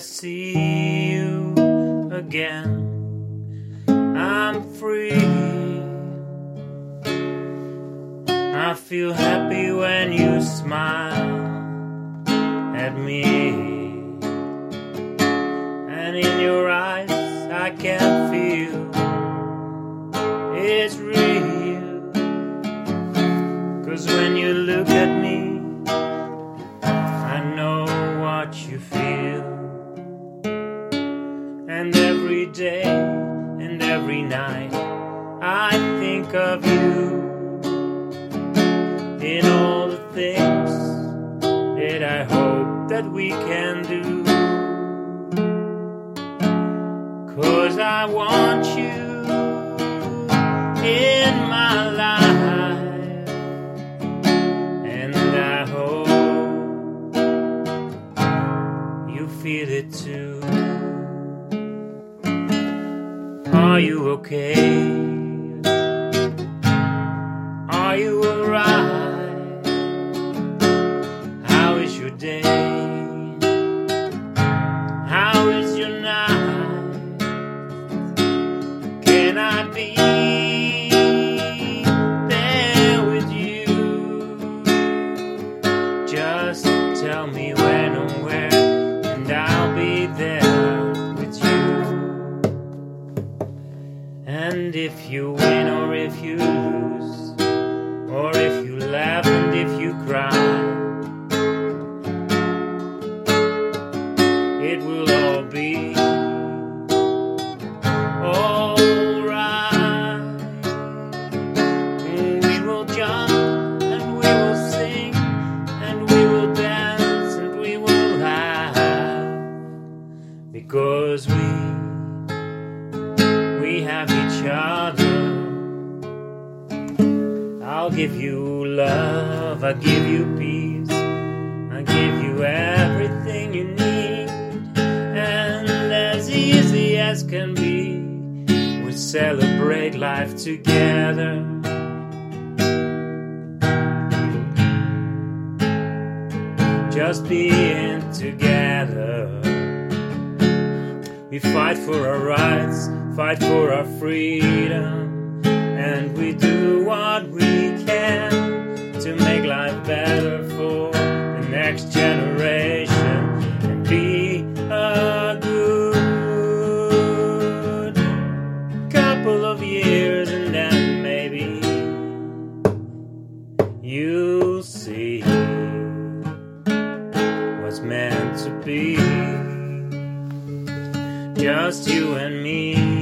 see you again, I'm free. I feel happy when you smile at me. And in your eyes, I can feel it's real. Cause when you look at me, of you in all the things that I hope that we can do. Cause I want you in my life, and I hope you feel it too. Are you okay? And if you win or if you lose, or if give you love, I'll give you peace, I'll give you everything you need. And as easy as can be, we celebrate life together. Just being together. We fight for our rights, fight for our freedom, just you and me.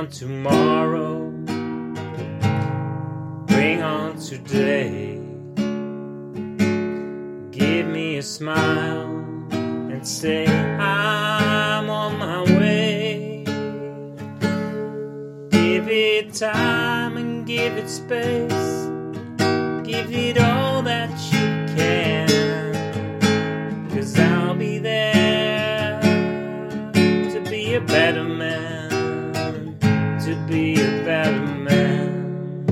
On tomorrow, bring on today. Give me a smile and say, I'm on my way. Give it time and give it space. Give it all that you can. Cause I'll be there to be a better man. To be a better man.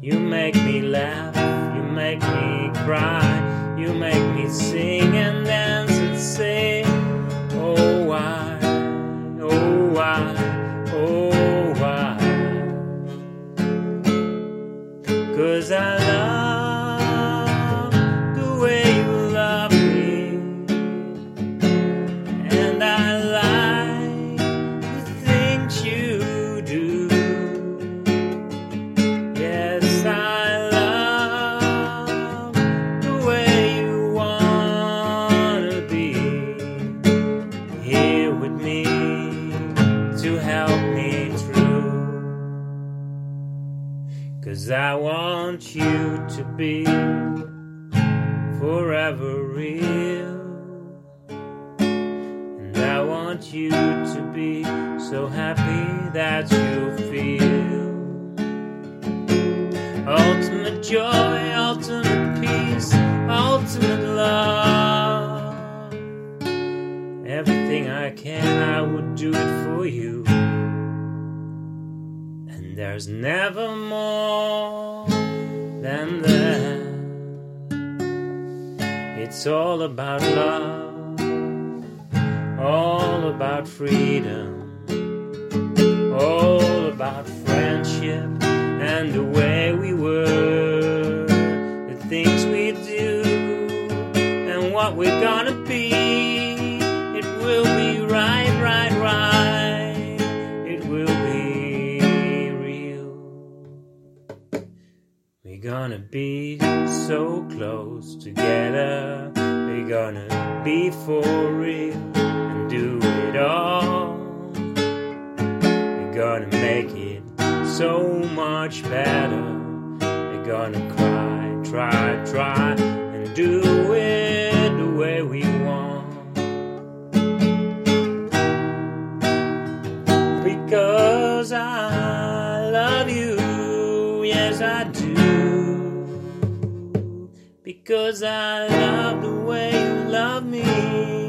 You make me laugh, you make me cry, you make me sing and dance I want you to be forever real. And I want you to be so happy that you feel ultimate joy, ultimate peace, ultimate love. Everything I can, I would do it for you. And there's never more than that. It's all about love, all about freedom, all about friendship and the way we were, be so close together. We're gonna be for real and do it all. We're gonna make it so much better. We're gonna cry, try, try, and do Because I love the way you love me.